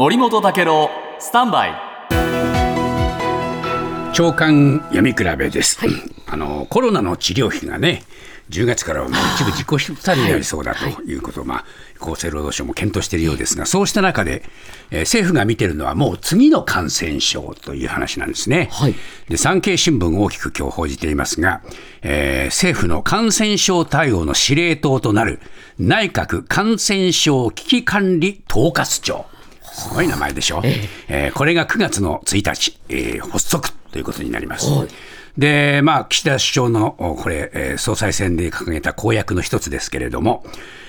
森本武郎スタンバイ。長官読み比べです、あのコロナの治療費がね10月からはもう一部自己負担になりそうだということを、まあ、厚生労働省も検討しているようですが、そうした中で、えー政府が見てるのは、もう次の感染症という話なんですね。はい。で産経新聞大きく今日報じていますが、えー政府の感染症対応の司令塔となる内閣感染症危機管理統括庁。すごい名前でしょ。えーこれが9月の1日、えー発足ということになります。で、まあ、岸田首相の、おこれ、えー総裁選で掲げた公約の一つですけれども、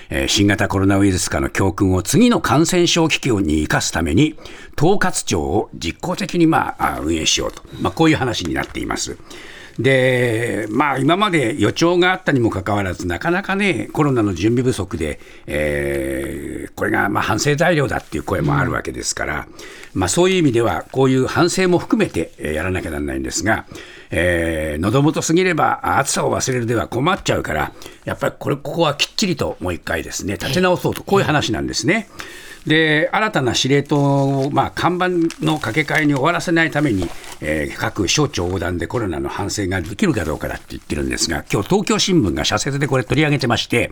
えー新型コロナウイルス化の教訓を次の感染症危機に生かすために、統括庁を実効的に、まあ、あ運営しようと、まあ、こういう話になっています。で、まあ、今まで予兆があったにもかかわらず、なかなかね、コロナの準備不足で、えーこれがまあ反省材料だっていう声もあるわけですから、まあ、そういう意味では、こういう反省も含めてやらなきゃならないんですが、えー喉元すぎれば暑さを忘れるでは困っちゃうから、やっぱりこれ、ここはきっちりともう一回ですね、立て直そうと、こういう話なんですね。で新たな司令塔を、まあ、看板の掛け替えに終わらせないために、えー各省庁横断でコロナの反省ができるかどうかだって言ってるんですが、今日東京新聞が社説でこれ取り上げてまして、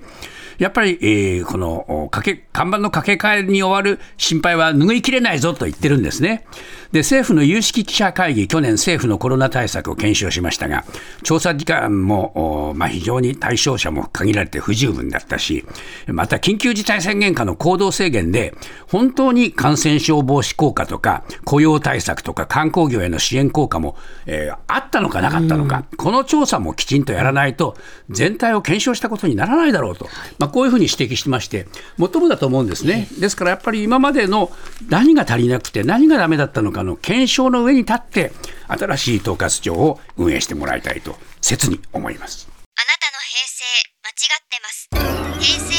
やっぱり、えーこのお掛け看板の掛け替えに終わる心配は拭いきれないぞと言ってるんですね。で政府の有識記者会議、去年、政府のコロナ対策を検証しましたが、調査時間も、まあ、非常に対象者も限られて不十分だったし、また緊急事態宣言下の行動制限で、本当に感染症防止効果とか、雇用対策とか、観光業への支援効果も、えーあったのかなかったのか、この調査もきちんとやらないと、全体を検証したことにならないだろうと、まあ、こういうふうに指摘してまして、もっともだと思うんですね。ですからやっぱり今までの何が足りなくて、何がダメだったのかの検証の上に立って、新しい統括庁を運営してもらいたいと、切に思います。あなたの平成間違ってます。平成